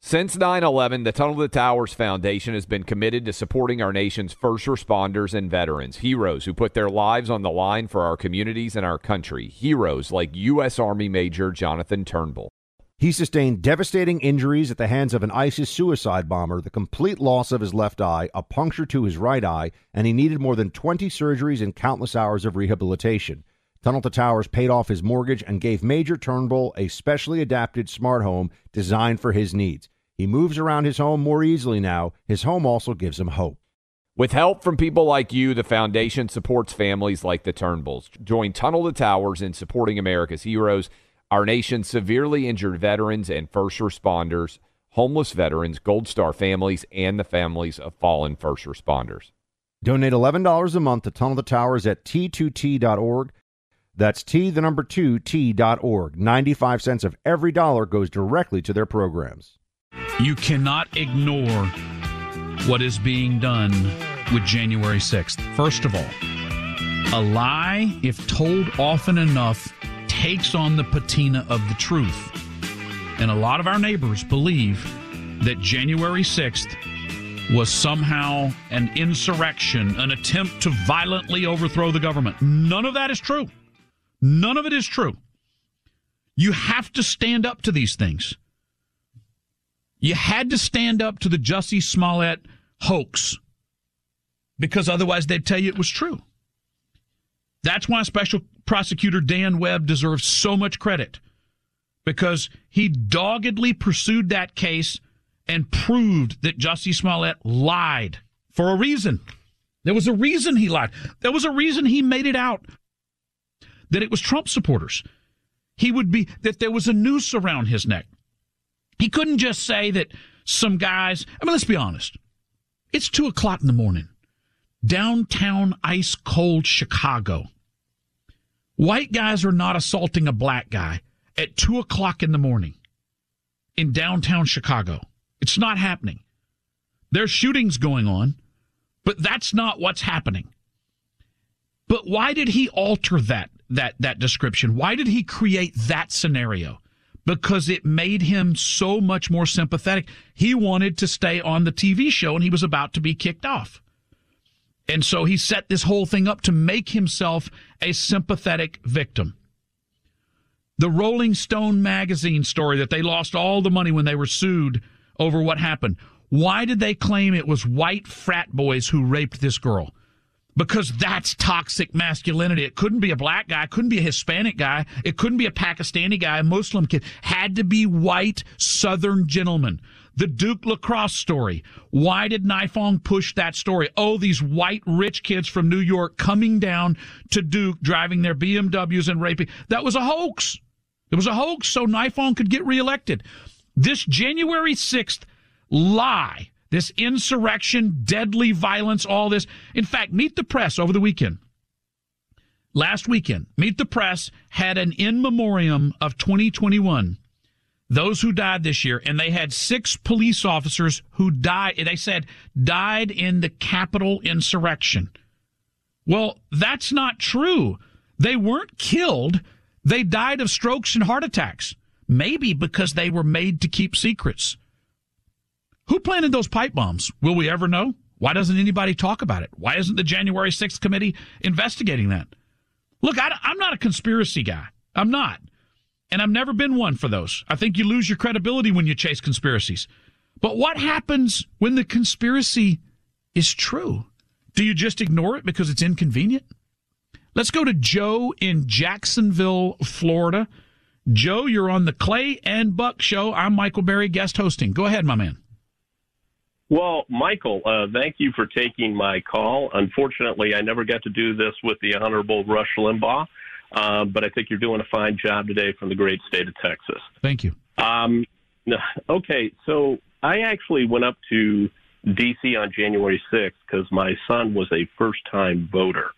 Since 9 11, the Tunnel to the Towers Foundation has been committed to supporting our nation's first responders and veterans, heroes who put their lives on the line for our communities and our country, heroes like U.S. Army Major Jonathan Turnbull. He sustained devastating injuries at the hands of an ISIS suicide bomber, the complete loss of his left eye, a puncture to his right eye, and he needed more than 20 surgeries and countless hours of rehabilitation. Tunnel to Towers paid off his mortgage and gave Major Turnbull a specially adapted smart home designed for his needs. He moves around his home more easily now. His home also gives him hope. With help from people like you, the foundation supports families like the Turnbulls. Join Tunnel to Towers in supporting America's heroes, our nation's severely injured veterans and first responders, homeless veterans, Gold Star families, and the families of fallen first responders. Donate $11 a month to Tunnel to Towers at t2t.org. That's T, the number two, T.org. 95 cents of every dollar goes directly to their programs. You cannot ignore what is being done with January 6th. First of all, a lie, if told often enough, takes on the patina of the truth. And a lot of our neighbors believe that January 6th was somehow an insurrection, an attempt to violently overthrow the government. None of that is true. None of it is true. You have to stand up to these things. You had to stand up to the Jussie Smollett hoax because otherwise they'd tell you it was true. That's why Special Prosecutor Dan Webb deserves so much credit because he doggedly pursued that case and proved that Jussie Smollett lied for a reason. There was a reason he lied. There was a reason he made it out that it was Trump supporters. He would be, that there was a noose around his neck. He couldn't just say that some guys, I mean, let's be honest. It's two o'clock in the morning. Downtown ice cold Chicago. White guys are not assaulting a black guy at two o'clock in the morning in downtown Chicago. It's not happening. There's shootings going on, but that's not what's happening. But why did he alter that that that description? Why did he create that scenario? Because it made him so much more sympathetic. He wanted to stay on the TV show and he was about to be kicked off. And so he set this whole thing up to make himself a sympathetic victim. The Rolling Stone magazine story that they lost all the money when they were sued over what happened. Why did they claim it was white frat boys who raped this girl? Because that's toxic masculinity. It couldn't be a black guy, couldn't be a Hispanic guy, it couldn't be a Pakistani guy, a Muslim kid. Had to be white Southern gentlemen. The Duke lacrosse story. Why did Nifong push that story? Oh, these white rich kids from New York coming down to Duke, driving their BMWs and raping. That was a hoax. It was a hoax so Nifong could get reelected. This January 6th lie this insurrection, deadly violence, all this. In fact, Meet the Press over the weekend. Last weekend, Meet the Press had an in memoriam of 2021, those who died this year, and they had six police officers who died, they said, died in the Capitol insurrection. Well, that's not true. They weren't killed. They died of strokes and heart attacks. Maybe because they were made to keep secrets. Who planted those pipe bombs? Will we ever know? Why doesn't anybody talk about it? Why isn't the January 6th committee investigating that? Look, I, am not a conspiracy guy. I'm not. And I've never been one for those. I think you lose your credibility when you chase conspiracies. But what happens when the conspiracy is true? Do you just ignore it because it's inconvenient? Let's go to Joe in Jacksonville, Florida. Joe, you're on the Clay and Buck show. I'm Michael Berry, guest hosting. Go ahead, my man. Well, Michael, uh, thank you for taking my call. Unfortunately, I never got to do this with the Honorable Rush Limbaugh, uh, but I think you're doing a fine job today from the great state of Texas. Thank you. Um, okay, so I actually went up to D.C. on January 6th because my son was a first time voter.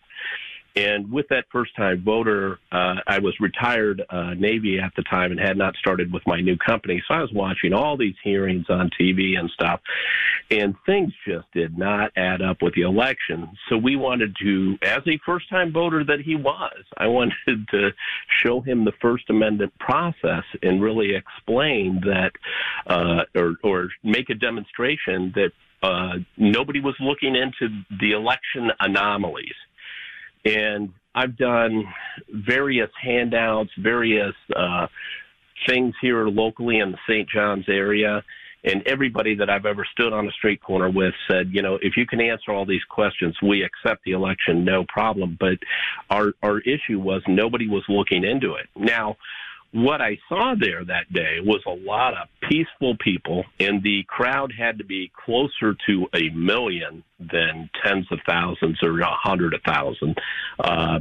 And with that first time voter, uh, I was retired uh, Navy at the time and had not started with my new company. So I was watching all these hearings on TV and stuff, and things just did not add up with the election. So we wanted to, as a first time voter that he was, I wanted to show him the First Amendment process and really explain that, uh, or, or make a demonstration that uh, nobody was looking into the election anomalies and I've done various handouts, various uh, things here locally in the St. John's area. And everybody that I've ever stood on a street corner with said, you know, if you can answer all these questions, we accept the election, no problem. But our our issue was nobody was looking into it. Now, what I saw there that day was a lot of peaceful people, and the crowd had to be closer to a million than tens of thousands or a hundred of thousands. Uh,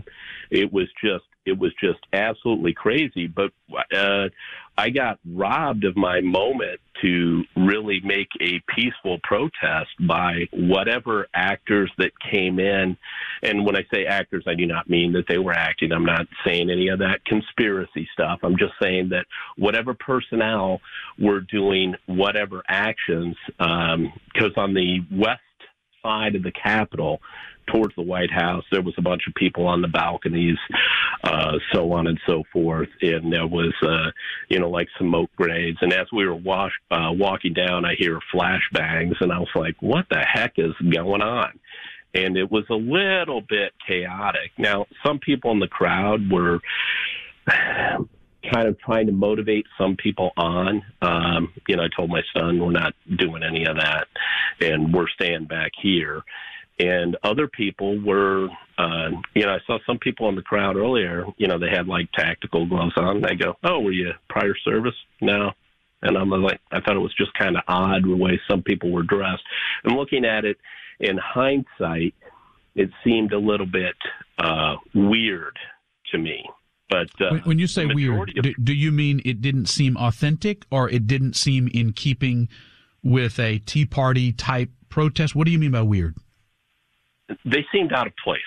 it was just it was just absolutely crazy. But uh, I got robbed of my moment to really make a peaceful protest by whatever actors that came in. And when I say actors, I do not mean that they were acting. I'm not saying any of that conspiracy stuff. I'm just saying that whatever personnel were doing whatever actions, because um, on the west side of the Capitol, towards the White House. There was a bunch of people on the balconies, uh, so on and so forth. And there was, uh, you know, like smoke grenades. And as we were wash, uh, walking down, I hear flashbangs, and I was like, what the heck is going on? And it was a little bit chaotic. Now, some people in the crowd were kind of trying to motivate some people on. Um, you know, I told my son we're not doing any of that, and we're staying back here and other people were uh you know i saw some people in the crowd earlier you know they had like tactical gloves on. They go oh were you prior service? No. And i'm like i thought it was just kind of odd the way some people were dressed. And looking at it in hindsight it seemed a little bit uh weird to me. But uh, when, when you say weird of, do, do you mean it didn't seem authentic or it didn't seem in keeping with a tea party type protest? What do you mean by weird they seemed out of place.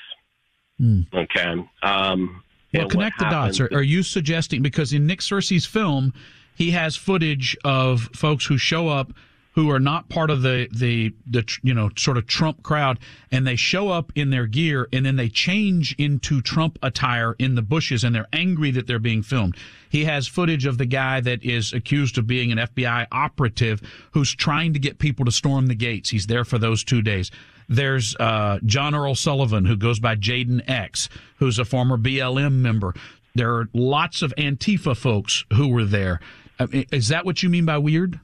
Mm. Okay. Um, well, connect the dots. Are, are, you suggesting because in Nick Searcy's film, he has footage of folks who show up who are not part of the the the you know sort of Trump crowd, and they show up in their gear, and then they change into Trump attire in the bushes, and they're angry that they're being filmed. He has footage of the guy that is accused of being an FBI operative who's trying to get people to storm the gates. He's there for those two days. There's uh, John Earl Sullivan, who goes by Jayden X, who's a former BLM member. There are lots of Antifa folks who were there. I mean, is that what you mean by weird?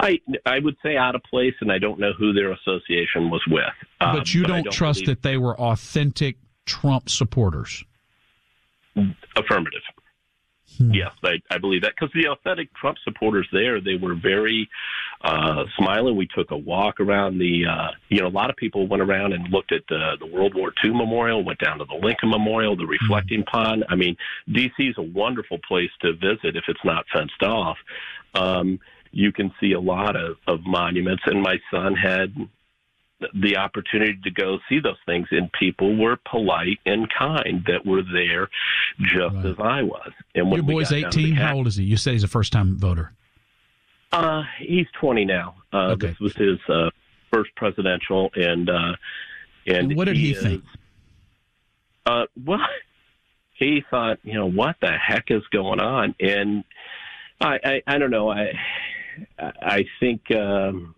I I would say out of place, and I don't know who their association was with. Um, but you don't, don't, trust believe... that they were authentic Trump supporters. Affirmative. Hmm. Yes, I, I believe that because the authentic Trump supporters there, they were very uh, smiling. We took a walk around the, uh, you know, a lot of people went around and looked at the, the World War II Memorial, went down to the Lincoln Memorial, the Reflecting hmm. Pond. I mean, D.C. is a wonderful place to visit if it's not fenced off. Um, you can see a lot of, of monuments, and my son had the opportunity to go see those things, and people were polite and kind that were there, just right. as I was. And when your boy's eighteen. How old is he? You say he's a first-time voter. Uh, he's twenty now. Uh, okay. This was his uh, first presidential, and uh, and, and what did he, he is, think? Uh, well, he thought, you know, what the heck is going on? And I, I, I don't know. I, I think. Um,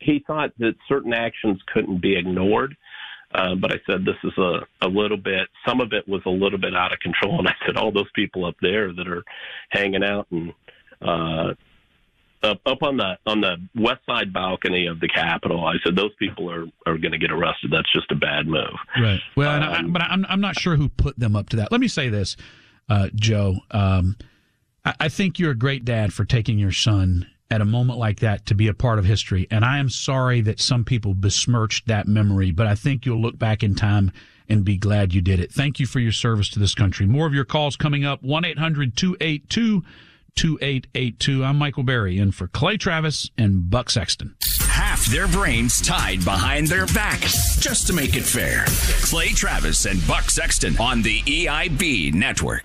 he thought that certain actions couldn't be ignored. Uh, but I said this is a, a little bit. Some of it was a little bit out of control, and I said all those people up there that are hanging out and uh, up, up on the on the west side balcony of the Capitol. I said those people are are going to get arrested. That's just a bad move. Right. Well, um, I, but I'm I'm not sure who put them up to that. Let me say this, uh, Joe. Um, I, I think you're a great dad for taking your son at a moment like that to be a part of history. And I am sorry that some people besmirched that memory, but I think you'll look back in time and be glad you did it. Thank you for your service to this country. More of your calls coming up 1 800 282 2882. I'm Michael Berry in for Clay Travis and Buck Sexton. Half their brains tied behind their back just to make it fair. Clay Travis and Buck Sexton on the EIB network.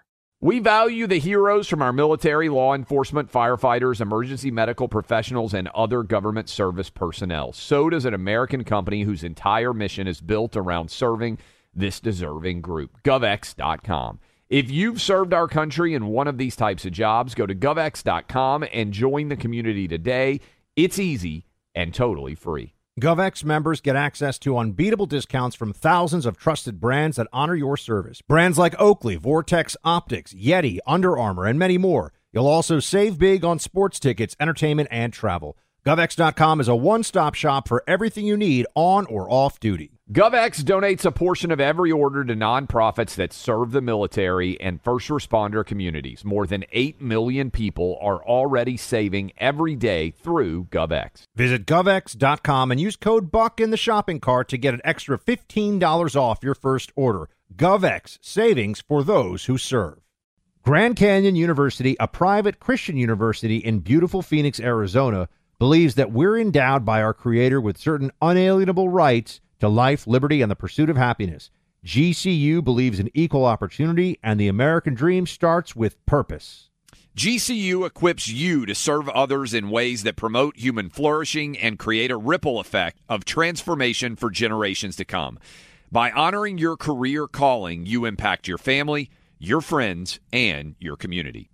We value the heroes from our military, law enforcement, firefighters, emergency medical professionals, and other government service personnel. So does an American company whose entire mission is built around serving this deserving group. GovX.com. If you've served our country in one of these types of jobs, go to govx.com and join the community today. It's easy and totally free. GovX members get access to unbeatable discounts from thousands of trusted brands that honor your service. Brands like Oakley, Vortex Optics, Yeti, Under Armour, and many more. You'll also save big on sports tickets, entertainment, and travel. GovX.com is a one stop shop for everything you need on or off duty. GovX donates a portion of every order to nonprofits that serve the military and first responder communities. More than 8 million people are already saving every day through GovX. Visit govx.com and use code BUCK in the shopping cart to get an extra $15 off your first order. GovX, savings for those who serve. Grand Canyon University, a private Christian university in beautiful Phoenix, Arizona, believes that we're endowed by our Creator with certain unalienable rights to life, liberty, and the pursuit of happiness. GCU believes in equal opportunity, and the American dream starts with purpose. GCU equips you to serve others in ways that promote human flourishing and create a ripple effect of transformation for generations to come. By honoring your career calling, you impact your family, your friends, and your community.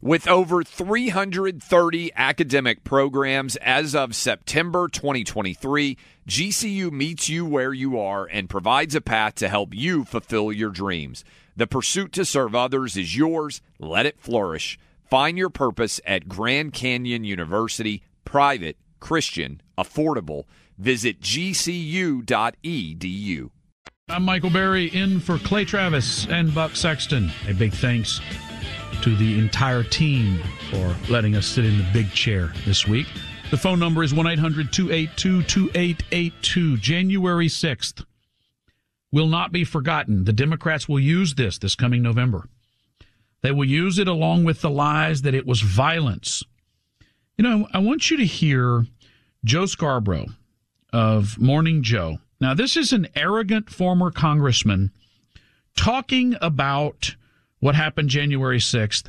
With over 330 academic programs as of September 2023, GCU meets you where you are and provides a path to help you fulfill your dreams. The pursuit to serve others is yours. Let it flourish. Find your purpose at Grand Canyon University, private, Christian, affordable. Visit gcu.edu. I'm Michael Berry in for Clay Travis and Buck Sexton. A big thanks to the entire team for letting us sit in the big chair this week. The phone number is 1 800 282 2882. January 6th will not be forgotten. The Democrats will use this this coming November. They will use it along with the lies that it was violence. You know, I want you to hear Joe Scarborough of Morning Joe. Now, this is an arrogant former congressman talking about what happened January 6th.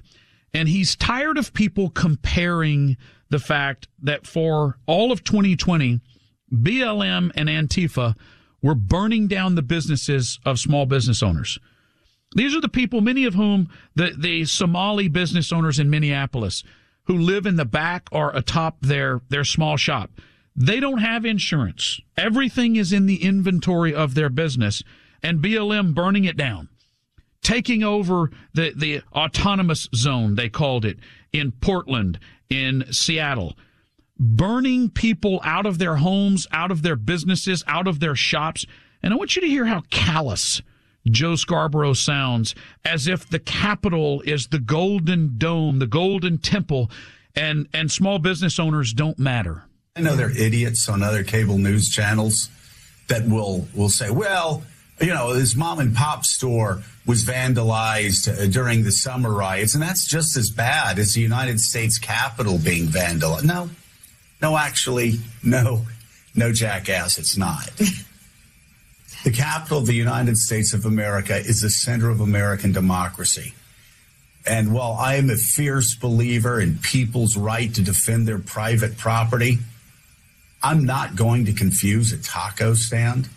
And he's tired of people comparing the fact that for all of 2020, BLM and Antifa were burning down the businesses of small business owners. These are the people, many of whom the, the Somali business owners in Minneapolis who live in the back or atop their, their small shop. They don't have insurance. Everything is in the inventory of their business and BLM burning it down, taking over the, the autonomous zone, they called it, in Portland, in Seattle, burning people out of their homes, out of their businesses, out of their shops. And I want you to hear how callous Joe Scarborough sounds as if the Capitol is the golden dome, the golden temple, and, and small business owners don't matter. I know there are idiots on other cable news channels that will will say, well, you know, his mom and pop store was vandalized uh, during the summer riots, and that's just as bad as the United States Capitol being vandalized. No, no, actually, no, no, jackass, it's not. the Capitol of the United States of America is the center of American democracy. And while I am a fierce believer in people's right to defend their private property, I'm not going to confuse a taco stand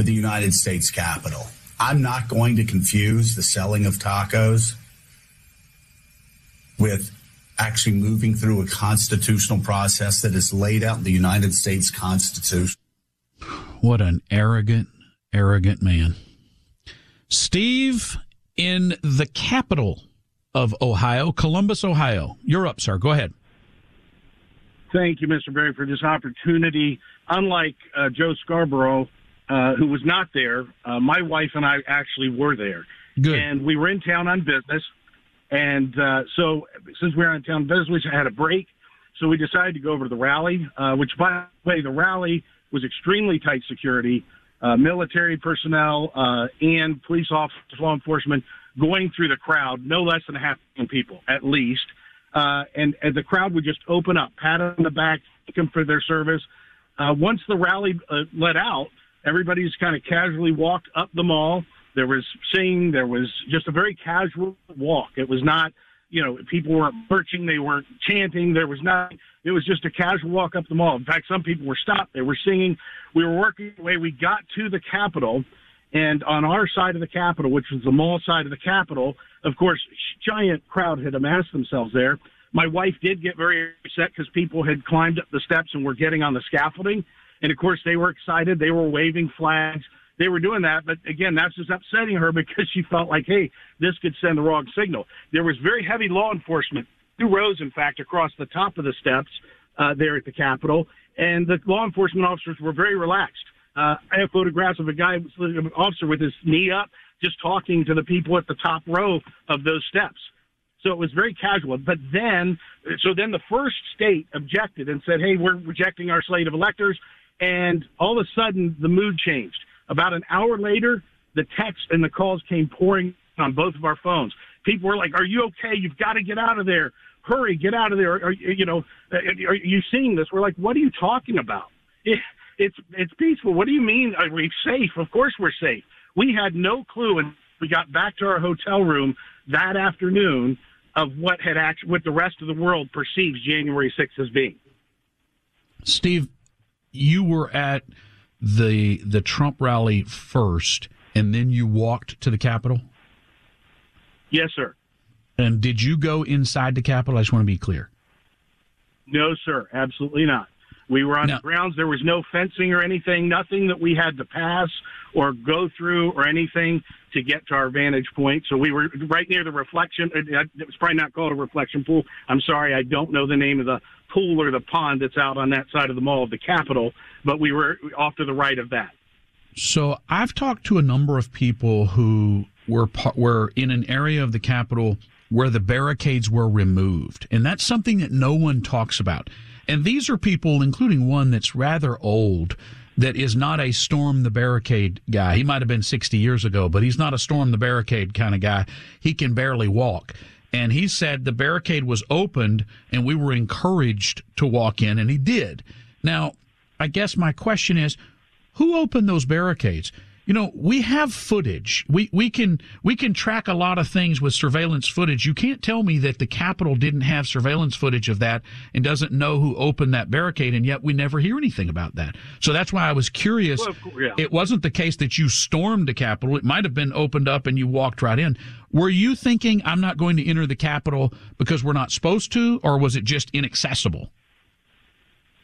with the United States Capitol. I'm not going to confuse the selling of tacos with actually moving through a constitutional process that is laid out in the United States Constitution. What an arrogant, arrogant man. Steve in the capital of Ohio, Columbus, Ohio. You're up, sir. Go ahead. Thank you, Mr. Berry, for this opportunity. Unlike uh, Joe Scarborough, uh, who was not there, uh, my wife and I actually were there. Good. And we were in town on business. And uh, so, since we were in town on business, we had a break. So we decided to go over to the rally, uh, which, by the way, the rally was extremely tight security, uh, military personnel uh, and police officers, law enforcement going through the crowd, no less than a half million people at least. Uh, and, and the crowd would just open up, pat on the back, thank them for their service. Uh, once the rally uh, let out, everybody just kind of casually walked up the mall. There was singing. There was just a very casual walk. It was not, you know, people weren't marching. They weren't chanting. There was not. It was just a casual walk up the mall. In fact, some people were stopped. They were singing. We were working the way we got to the Capitol. And on our side of the Capitol, which was the mall side of the Capitol, of course, giant crowd had amassed themselves there. My wife did get very upset because people had climbed up the steps and were getting on the scaffolding. And of course, they were excited. They were waving flags. They were doing that. But again, that's just upsetting her because she felt like, hey, this could send the wrong signal. There was very heavy law enforcement, two rows, in fact, across the top of the steps uh, there at the Capitol. And the law enforcement officers were very relaxed. Uh, I have photographs of a guy, an officer with his knee up, just talking to the people at the top row of those steps. So it was very casual. But then, so then the first state objected and said, hey, we're rejecting our slate of electors. And all of a sudden, the mood changed. About an hour later, the texts and the calls came pouring on both of our phones. People were like, are you okay? You've got to get out of there. Hurry, get out of there. Are, you know, uh, are you seeing this? We're like, what are you talking about? it's it's peaceful. What do you mean? Are we safe? Of course we're safe. We had no clue, and we got back to our hotel room that afternoon of what had actually what the rest of the world perceives January 6th as being. Steve, you were at the the Trump rally first, and then you walked to the Capitol. Yes, sir. And did you go inside the Capitol? I just want to be clear. No, sir, absolutely not. We were on no. the grounds. There was no fencing or anything, nothing that we had to pass or go through or anything to get to our vantage point. So we were right near the reflection. Uh, it was probably not called a reflection pool. I'm sorry, I don't know the name of the pool or the pond that's out on that side of the mall of the Capitol, but we were off to the right of that. So I've talked to a number of people who were were in an area of the Capitol where the barricades were removed, and that's something that no one talks about. And these are people, including one that's rather old, that is not a storm the barricade guy. He might have been 60 years ago, but he's not a storm the barricade kind of guy. He can barely walk. And he said the barricade was opened and we were encouraged to walk in, and he did. Now, I guess my question is who opened those barricades? You know, we have footage. We we can we can track a lot of things with surveillance footage. You can't tell me that the Capitol didn't have surveillance footage of that and doesn't know who opened that barricade, and yet we never hear anything about that. So that's why I was curious. Well, yeah. It wasn't the case that you stormed the Capitol. It might have been opened up and you walked right in. Were you thinking I'm not going to enter the Capitol because we're not supposed to, or was it just inaccessible?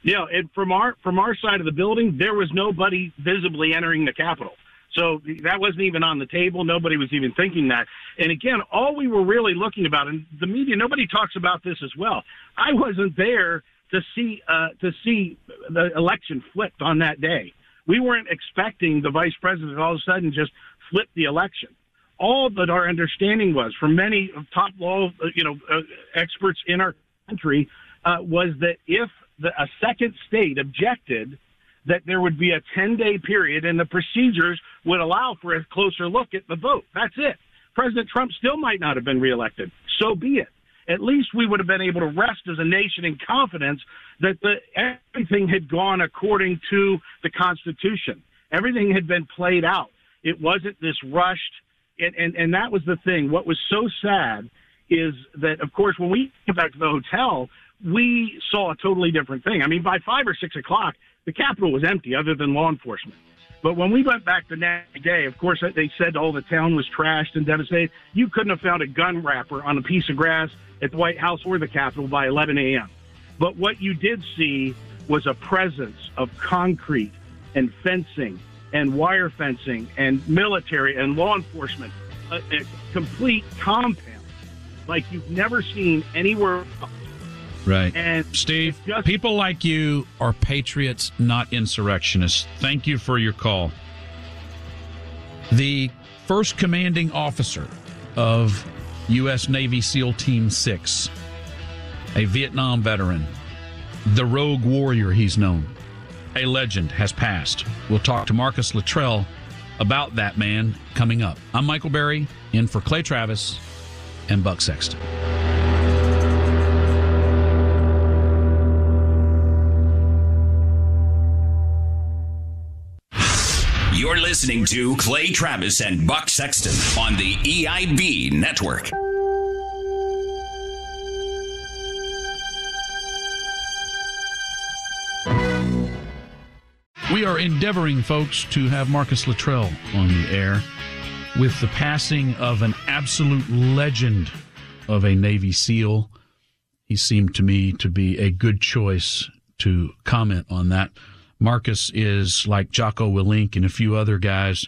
Yeah, and from our from our side of the building, there was nobody visibly entering the Capitol. So that wasn't even on the table. Nobody was even thinking that. And again, all we were really looking about, and the media, nobody talks about this as well. I wasn't there to see uh, to see the election flipped on that day. We weren't expecting the vice president all of a sudden just flip the election. All that our understanding was from many top law, uh, you know, uh, experts in our country uh, was that if the, a second state objected, that there would be a 10 day period and the procedures would allow for a closer look at the vote. That's it. President Trump still might not have been reelected. So be it. At least we would have been able to rest as a nation in confidence that the, everything had gone according to the Constitution. Everything had been played out. It wasn't this rushed, and, and, and that was the thing. What was so sad is that, of course, when we came back to the hotel, we saw a totally different thing. I mean, by five or six o'clock, the Capitol was empty other than law enforcement. But when we went back the next day, of course, they said all the town was trashed and devastated. You couldn't have found a gun wrapper on a piece of grass at the White House or the Capitol by 11 a.m. But what you did see was a presence of concrete and fencing and wire fencing and military and law enforcement, a, a complete compound like you've never seen anywhere else Right. And Steve, people like you are patriots, not insurrectionists. Thank you for your call. The first commanding officer of U.S. Navy SEAL Team 6, a Vietnam veteran, the rogue warrior he's known, a legend, has passed. We'll talk to Marcus Luttrell about that man coming up. I'm Michael Berry, in for Clay Travis and Buck Sexton. Listening to Clay Travis and Buck Sexton on the EIB network. We are endeavoring, folks, to have Marcus Luttrell on the air with the passing of an absolute legend of a Navy SEAL. He seemed to me to be a good choice to comment on that. Marcus is like Jocko Willink and a few other guys,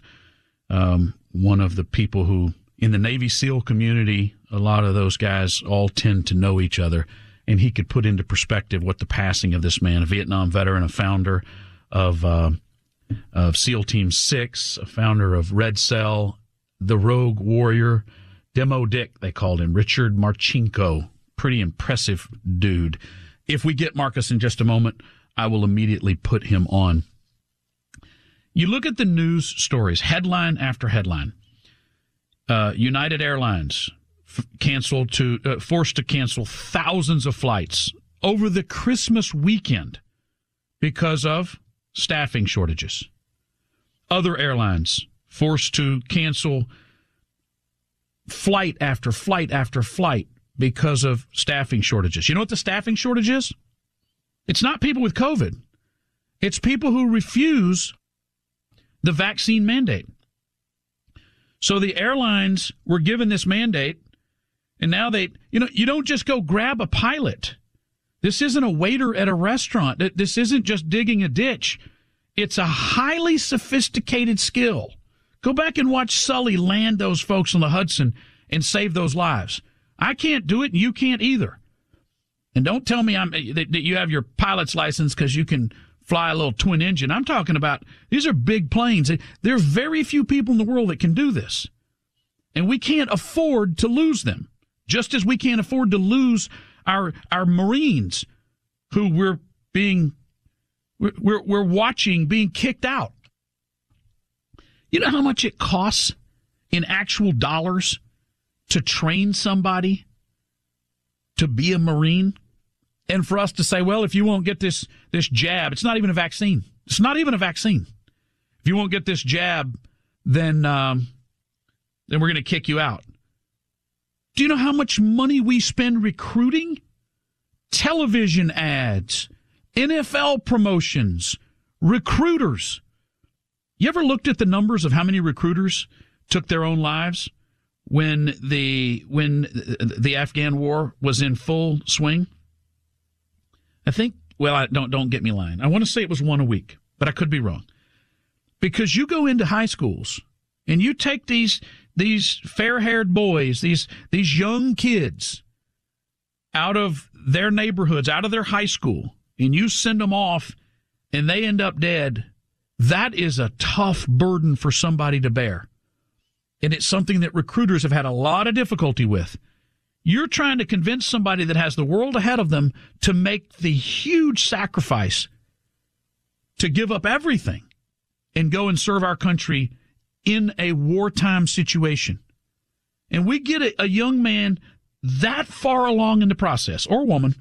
um, one of the people who, in the Navy SEAL community, a lot of those guys all tend to know each other. And he could put into perspective what the passing of this man, a Vietnam veteran, a founder of, uh, of SEAL Team 6, a founder of Red Cell, the Rogue Warrior, Demo Dick, they called him, Richard Marcinko. Pretty impressive dude. If we get Marcus in just a moment, I will immediately put him on. You look at the news stories, headline after headline. Uh, United Airlines f- canceled to uh, forced to cancel thousands of flights over the Christmas weekend because of staffing shortages. Other airlines forced to cancel flight after flight after flight because of staffing shortages. You know what the staffing shortage is? It's not people with COVID. It's people who refuse the vaccine mandate. So the airlines were given this mandate, and now they, you know, you don't just go grab a pilot. This isn't a waiter at a restaurant. This isn't just digging a ditch. It's a highly sophisticated skill. Go back and watch Sully land those folks on the Hudson and save those lives. I can't do it, and you can't either. And don't tell me I'm, that, that you have your pilot's license because you can fly a little twin engine. I'm talking about these are big planes. There are very few people in the world that can do this. And we can't afford to lose them, just as we can't afford to lose our, our Marines who we're being, we're, we're watching being kicked out. You know how much it costs in actual dollars to train somebody to be a Marine? And for us to say, well, if you won't get this this jab, it's not even a vaccine. It's not even a vaccine. If you won't get this jab, then um, then we're going to kick you out. Do you know how much money we spend recruiting? Television ads, NFL promotions, recruiters. You ever looked at the numbers of how many recruiters took their own lives when the when the Afghan war was in full swing? I think well, I, don't don't get me lying. I want to say it was one a week, but I could be wrong. Because you go into high schools and you take these these fair-haired boys, these these young kids out of their neighborhoods, out of their high school, and you send them off and they end up dead, that is a tough burden for somebody to bear. And it's something that recruiters have had a lot of difficulty with. You're trying to convince somebody that has the world ahead of them to make the huge sacrifice to give up everything and go and serve our country in a wartime situation. And we get a, a young man that far along in the process, or woman,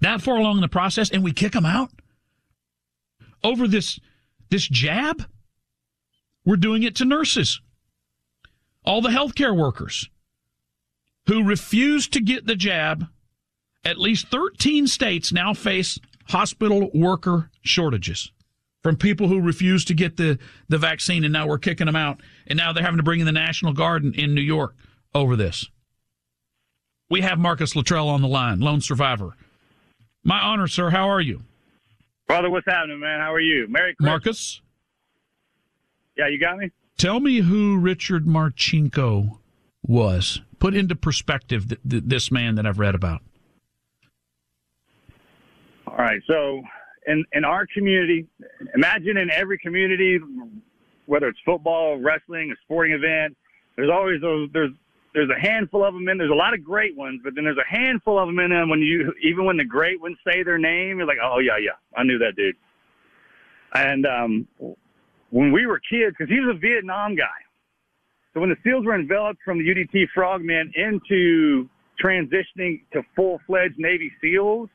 that far along in the process, and we kick them out over this this jab. We're doing it to nurses, all the healthcare workers who refuse to get the jab. At least 13 states now face hospital worker shortages from people who refuse to get the, the vaccine, and now we're kicking them out. And now they're having to bring in the National Guard in, in New York over this. We have Marcus Luttrell on the line, lone survivor. My honor, sir. How are you? Brother, what's happening, man? How are you? Merry Christmas. Marcus? Yeah, you got me? Tell me who Richard Marcinko was. Put into perspective th- th- this man that I've read about. All right. So, in, in our community, imagine in every community, whether it's football, wrestling, a sporting event, there's always those, there's there's a handful of them in. There's a lot of great ones, but then there's a handful of them in them. When you even when the great ones say their name, you're like, oh yeah, yeah, I knew that dude. And um, when we were kids, because he was a Vietnam guy, so when the SEALs were enveloped from the UDT Frogman into transitioning to full fledged Navy SEALs,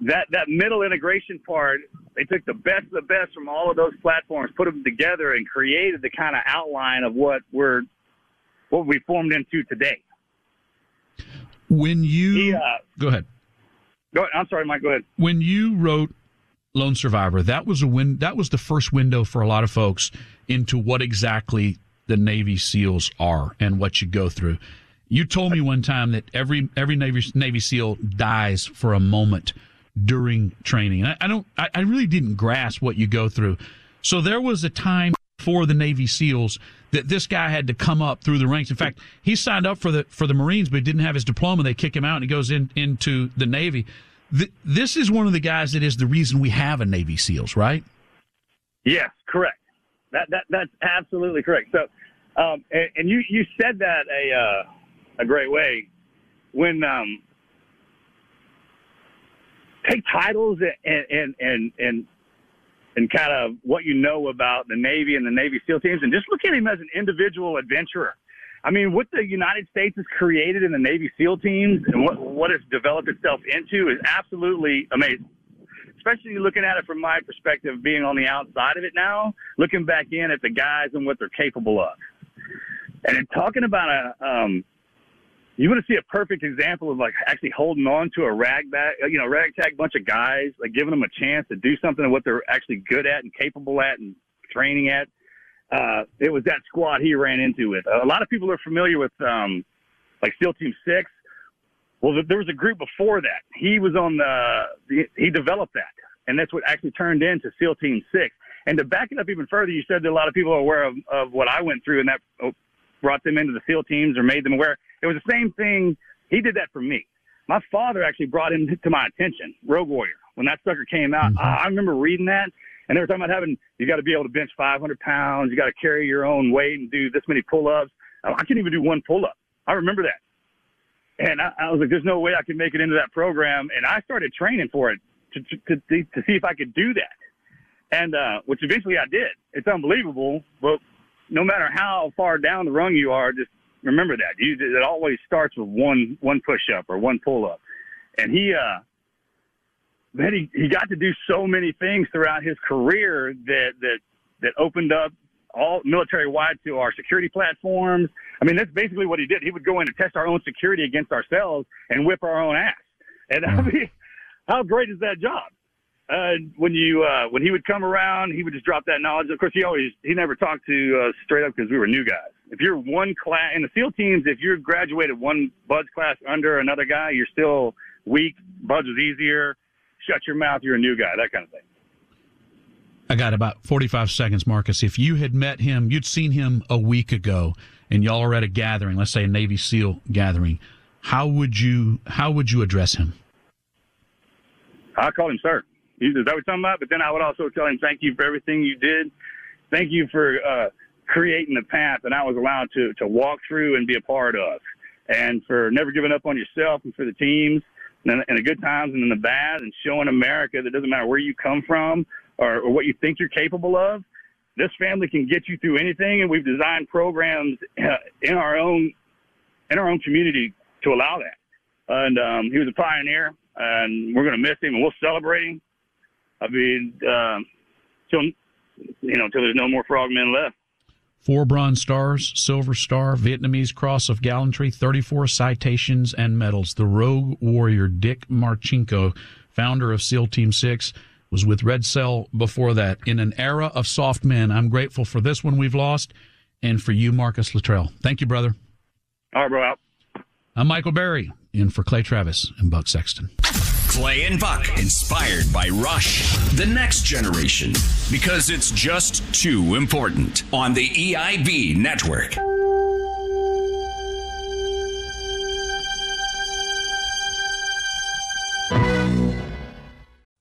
that that middle integration part, they took the best of the best from all of those platforms, put them together, and created the kind of outline of what we're what we formed into today. When you he, uh, go ahead. Go, I'm sorry, Mike. Go ahead. When you wrote Lone Survivor, that was a win. That was the first window for a lot of folks into what exactly the Navy SEALs are and what you go through. You told me one time that every every Navy Navy SEAL dies for a moment during training. I, I don't. I, I really didn't grasp what you go through. So there was a time for the Navy SEALs that this guy had to come up through the ranks. In fact, he signed up for the for the Marines, but didn't have his diploma. They kick him out, and he goes in into the Navy. Th- this is one of the guys that is the reason we have a Navy SEALs, right? Yes, correct. That that that's absolutely correct. So, um, and, and, you you said that a uh, a great way when um, take titles and and and and and kind of what you know about the Navy and the Navy SEAL teams, and just look at him as an individual adventurer. I mean, what the United States has created in the Navy SEAL teams and what what it's developed itself into is absolutely amazing. Especially looking at it from my perspective, being on the outside of it now, looking back in at the guys and what they're capable of, and talking about a um, you want to see a perfect example of like actually holding on to a rag bag, you know, ragtag bunch of guys, like giving them a chance to do something of what they're actually good at and capable at and training at. Uh, it was that squad he ran into with. A lot of people are familiar with, um, like SEAL Team Six. Well, there was a group before that. He was on the, he developed that, and that's what actually turned into SEAL Team Six. And to back it up even further, you said that a lot of people are aware of, of what I went through, and that oh, brought them into the SEAL teams or made them aware. It was the same thing. He did that for me. My father actually brought him to my attention, Rogue Warrior. When that sucker came out, mm-hmm. I remember reading that, and they were talking about having you got to be able to bench 500 pounds, you got to carry your own weight and do this many pull-ups. I couldn't even do one pull-up. I remember that, and I, I was like, "There's no way I can make it into that program." And I started training for it to to, to, see if I could do that, and uh, which eventually I did. It's unbelievable, but no matter how far down the rung you are, just remember that. You, it always starts with one one push up or one pull up. And he uh man, he, he got to do so many things throughout his career that that that opened up all military wide to our security platforms. I mean, that's basically what he did. He would go in and test our own security against ourselves and whip our own ass. And I mean, how great is that job? Uh, when you uh, when he would come around, he would just drop that knowledge. Of course, he always he never talked to uh, straight up because we were new guys. If you're one class in the SEAL teams, if you're graduated one BUD/S class under another guy, you're still weak. BUD/S is easier. Shut your mouth. You're a new guy. That kind of thing. I got about 45 seconds, Marcus. If you had met him, you'd seen him a week ago, and y'all are at a gathering, let's say a Navy SEAL gathering. How would you how would you address him? I call him sir. Is that what you're talking about? But then I would also tell him, thank you for everything you did. Thank you for uh, creating the path that I was allowed to, to walk through and be a part of. And for never giving up on yourself and for the teams and in the good times and in the bad and showing America that doesn't matter where you come from or, or what you think you're capable of. This family can get you through anything, and we've designed programs uh, in our own in our own community to allow that. And um, he was a pioneer, and we're going to miss him, and we'll celebrate him. I mean, uh, till you know, till there's no more frogmen left. Four Bronze Stars, Silver Star, Vietnamese Cross of Gallantry, 34 citations and medals. The rogue warrior Dick Marcinko, founder of SEAL Team 6, was with Red Cell before that. In an era of soft men, I'm grateful for this one we've lost and for you, Marcus Luttrell. Thank you, brother. All right, bro. Out. I'm Michael Berry, in for Clay Travis and Buck Sexton. Clay and Buck, inspired by Rush, the next generation, because it's just too important on the EIB network.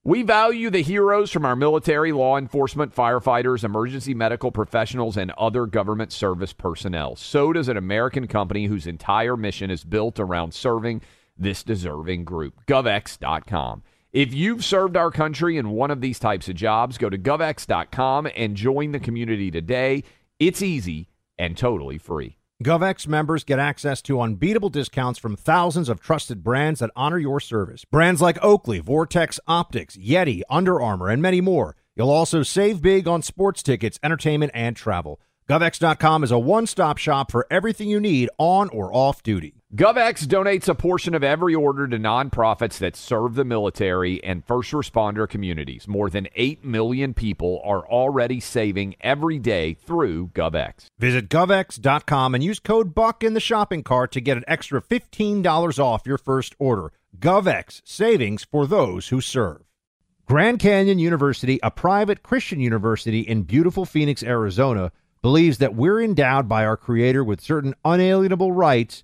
We value the heroes from our military, law enforcement, firefighters, emergency medical professionals, and other government service personnel. So does an American company whose entire mission is built around serving this deserving group. GovX.com. If you've served our country in one of these types of jobs, go to GovX.com and join the community today. It's easy and totally free. GovX members get access to unbeatable discounts from thousands of trusted brands that honor your service. Brands like Oakley, Vortex Optics, Yeti, Under Armour, and many more. You'll also save big on sports tickets, entertainment, and travel. GovX.com is a one stop shop for everything you need on or off duty. GovX donates a portion of every order to nonprofits that serve the military and first responder communities. More than 8 million people are already saving every day through GovX. Visit GovX.com and use code BUCK in the shopping cart to get an extra $15 off your first order. GovX, savings for those who serve. Grand Canyon University, a private Christian university in beautiful Phoenix, Arizona, believes that we're endowed by our Creator with certain unalienable rights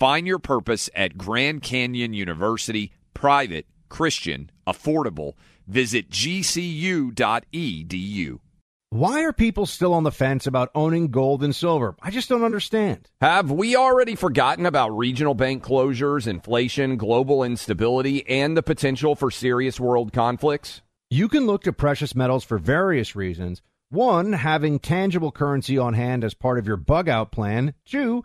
Find your purpose at Grand Canyon University, private, Christian, affordable. Visit gcu.edu. Why are people still on the fence about owning gold and silver? I just don't understand. Have we already forgotten about regional bank closures, inflation, global instability, and the potential for serious world conflicts? You can look to precious metals for various reasons. One, having tangible currency on hand as part of your bug out plan. Two,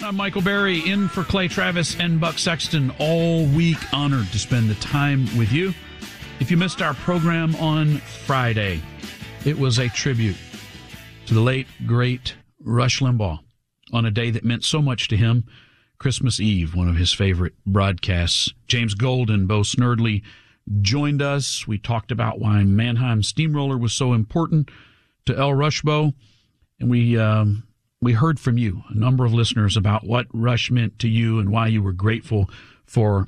I'm Michael Berry in for Clay Travis and Buck Sexton all week. Honored to spend the time with you. If you missed our program on Friday, it was a tribute to the late, great Rush Limbaugh on a day that meant so much to him. Christmas Eve, one of his favorite broadcasts. James Golden, Bo Snerdley joined us. We talked about why Mannheim Steamroller was so important to El Rushbo, and we um, we heard from you, a number of listeners, about what Rush meant to you and why you were grateful for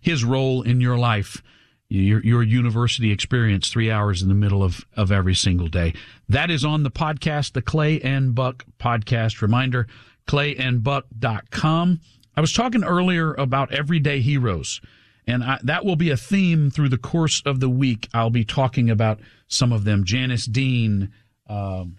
his role in your life your, your university experience three hours in the middle of, of every single day. That is on the podcast, the Clay and Buck podcast. Reminder, clayandbuck.com. I was talking earlier about everyday heroes, and I, that will be a theme through the course of the week. I'll be talking about some of them. Janice Dean, um,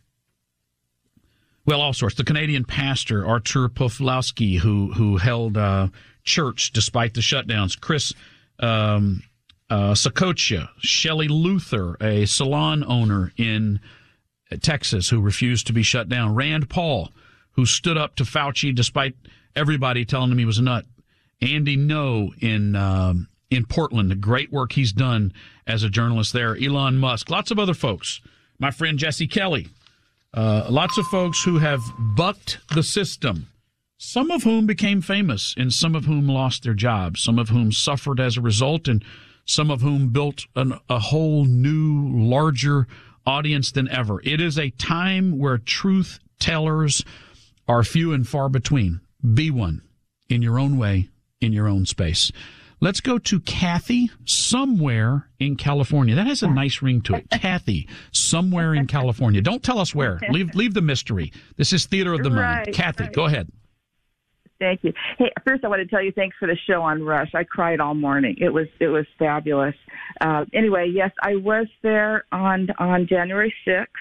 well, all sorts. The Canadian pastor Artur Pawlowski, who who held uh, church despite the shutdowns. Chris um, uh, Shelley Luther, a salon owner in Texas who refused to be shut down, Rand Paul, who stood up to Fauci despite everybody telling him he was a nut, Andy Ngo in um, in Portland, the great work he's done as a journalist there, Elon Musk, lots of other folks, my friend Jesse Kelly, uh, lots of folks who have bucked the system. Some of whom became famous, and some of whom lost their jobs, some of whom suffered as a result, and some of whom built an, a whole new, larger audience than ever. It is a time where truth tellers are few and far between. Be one in your own way, in your own space. Let's go to Kathy somewhere in California. That has a nice ring to it. Kathy somewhere in California. Don't tell us where. Leave leave the mystery. This is theater of the mind. Kathy, right. go ahead. Thank you. Hey, first I want to tell you thanks for the show on Rush. I cried all morning. It was it was fabulous. Uh, anyway, yes, I was there on on January sixth,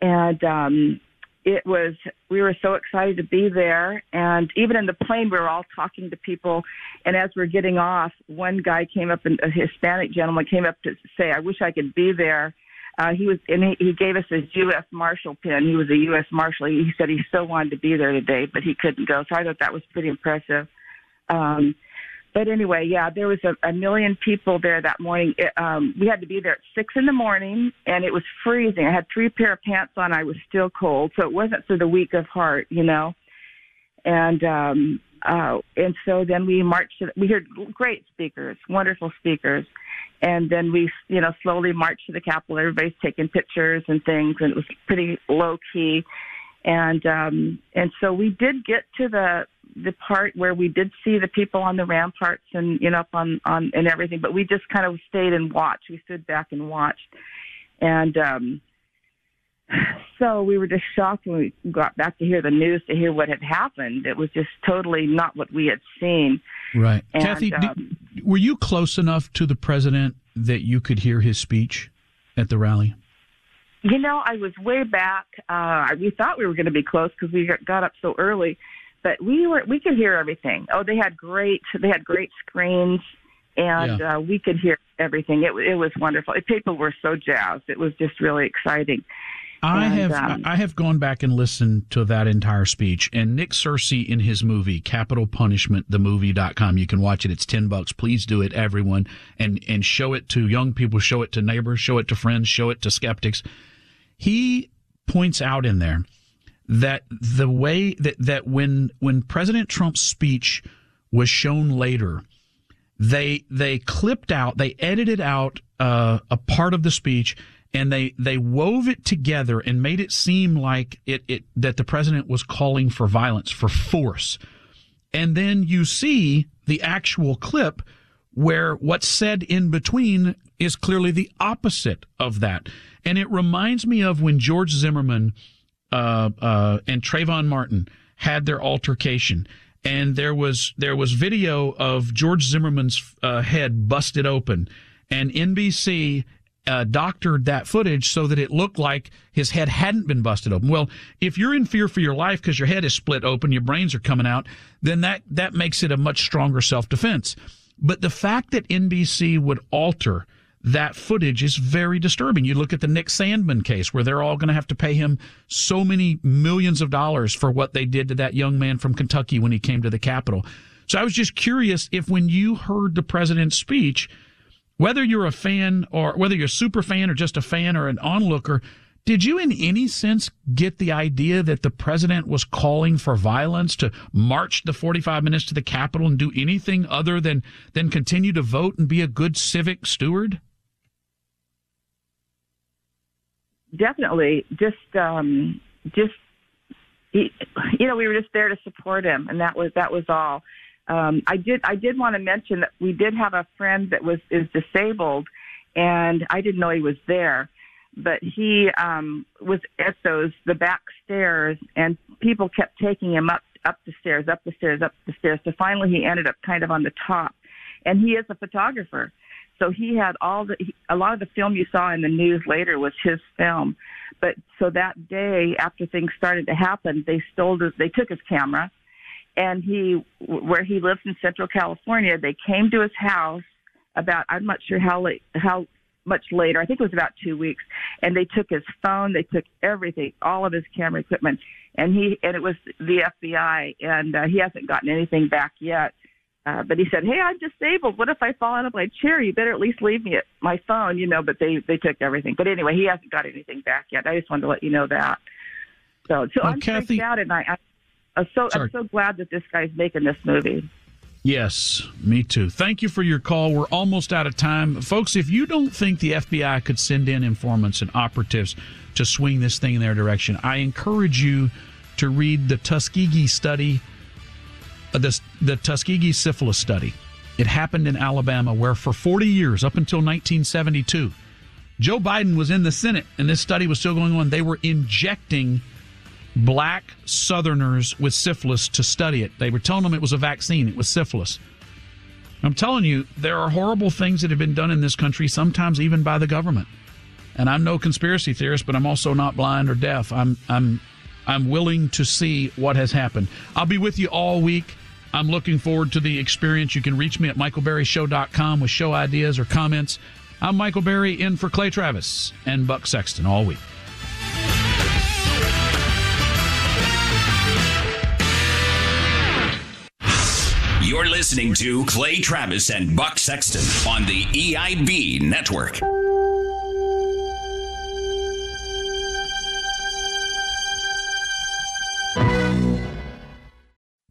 and um, it was we were so excited to be there. And even in the plane, we were all talking to people. And as we are getting off, one guy came up, and a Hispanic gentleman came up to say, "I wish I could be there." Uh, he was, and he, he gave us his U.S. Marshal pin. He was a U.S. Marshal. He, he said he still wanted to be there today, but he couldn't go. So I thought that was pretty impressive. Um, but anyway, yeah, there was a, a million people there that morning. It, um, we had to be there at six in the morning, and it was freezing. I had three pair of pants on. I was still cold, so it wasn't for the weak of heart, you know. And um, uh, and so then we marched. To, we heard great speakers, wonderful speakers, and then we, you know, slowly marched to the Capitol. Everybody's taking pictures and things, and it was pretty low key. And um, and so we did get to the the part where we did see the people on the ramparts and you know up on on and everything, but we just kind of stayed and watched. We stood back and watched, and um, so we were just shocked when we got back to hear the news to hear what had happened. It was just totally not what we had seen. Right. And, Kathy, um, were you close enough to the president that you could hear his speech at the rally? You know, I was way back. Uh, we thought we were going to be close because we got up so early, but we were we could hear everything. Oh, they had great they had great screens, and Yeah. uh, we could hear everything. It it was wonderful. People were so jazzed. It was just really exciting. I And, have um, I have gone back and listened to that entire speech and Nick Searcy in his movie Capitol Punishment the movie.com you can watch it it's 10 bucks please do it everyone and and show it to young people show it to neighbors show it to friends show it to skeptics he points out in there that the way that that when when President Trump's speech was shown later they they clipped out they edited out uh, a part of the speech and they they wove it together and made it seem like it, it that the president was calling for violence for force. And then you see the actual clip where what's said in between is clearly the opposite of that. And it reminds me of when George Zimmerman uh, uh, and Trayvon Martin had their altercation, and there was there was video of George Zimmerman's uh, head busted open, and NBC uh, doctored that footage so that it looked like his head hadn't been busted open. Well, if you're in fear for your life because your head is split open, your brains are coming out, then that that makes it a much stronger self defense. But the fact that NBC would alter that footage is very disturbing. You look at the Nick Sandmann case where they're all going to have to pay him so many millions of dollars for what they did to that young man from Kentucky when he came to the Capitol. So I was just curious if when you heard the president's speech, whether you're a fan or whether you're a super fan or just a fan or an onlooker, did you in any sense get the idea that the president was calling for violence to march the 45 minutes to the Capitol and do anything other than, than continue to vote and be a good civic steward? Definitely. Just, um, just, you know, we were just there to support him and that was, that was all um, I did I did want to mention that we did have a friend that was is disabled, and I didn't know he was there, but he um, was at those the back stairs, and people kept taking him up up the stairs, up the stairs, up the stairs. So finally, he ended up kind of on the top, and he is a photographer. So he had all the a lot of the film you saw in the news later was his film, but so that day after things started to happen, they stole his, they took his camera, and he where he lives in Central California. They came to his house about I'm not sure how late how much later. I think it was about two weeks, and they took his phone. They took everything, all of his camera equipment, and he and it was the FBI, and uh, he hasn't gotten anything back yet. Uh, but he said, "Hey, I'm disabled. What if I fall out of my chair? You better at least leave me my phone, you know." But they they took everything. But anyway, he hasn't got anything back yet. I just wanted to let you know that. So, so well, I'm Kathy, freaked out, and I, I I'm so Sorry. I'm so glad that this guy's making this movie. Yes, me too. Thank you for your call. We're almost out of time. Folks, if you don't think the FBI could send in informants and operatives to swing this thing in their direction, I encourage you to read the Tuskegee study, uh, the, the Tuskegee syphilis study. It happened in Alabama, where for 40 years, up until 1972, Joe Biden was in the Senate and this study was still going on. They were injecting black Southerners with syphilis to study it. They were telling them it was a vaccine, it was syphilis. I'm telling you, there are horrible things that have been done in this country, sometimes even by the government. And I'm no conspiracy theorist, but I'm also not blind or deaf. I'm I'm I'm willing to see what has happened. I'll be with you all week. I'm looking forward to the experience. You can reach me at michaelberryshow.com with show ideas or comments. I'm Michael Berry in for Clay Travis and Buck Sexton all week. You're listening to Clay Travis and Buck Sexton on the EIB network.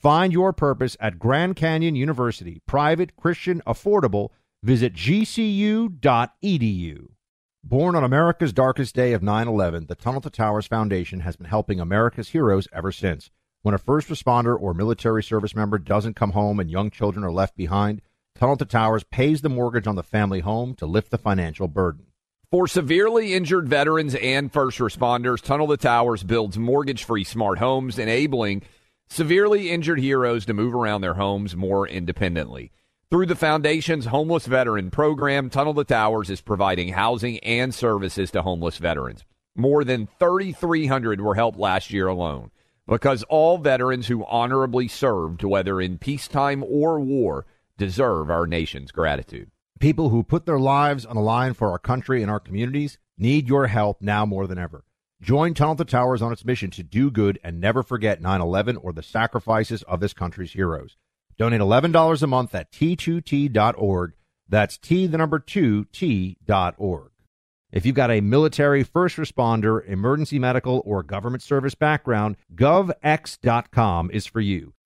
Find your purpose at Grand Canyon University, private, Christian, affordable. Visit gcu.edu. Born on America's darkest day of 9 11, the Tunnel to Towers Foundation has been helping America's heroes ever since. When a first responder or military service member doesn't come home and young children are left behind, Tunnel to Towers pays the mortgage on the family home to lift the financial burden. For severely injured veterans and first responders, Tunnel to Towers builds mortgage free smart homes, enabling severely injured heroes to move around their homes more independently. Through the Foundation's Homeless Veteran Program, Tunnel to Towers is providing housing and services to homeless veterans. More than 3,300 were helped last year alone because all veterans who honorably served, whether in peacetime or war, deserve our nation's gratitude. People who put their lives on the line for our country and our communities need your help now more than ever. Join Tunnel to Towers on its mission to do good and never forget 9 11 or the sacrifices of this country's heroes. Donate $11 a month at t2t.org. That's T, the number 2, T.org. If you've got a military, first responder, emergency medical, or government service background, govx.com is for you.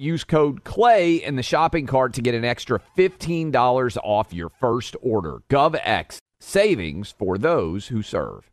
Use code CLAY in the shopping cart to get an extra $15 off your first order. GovX, savings for those who serve.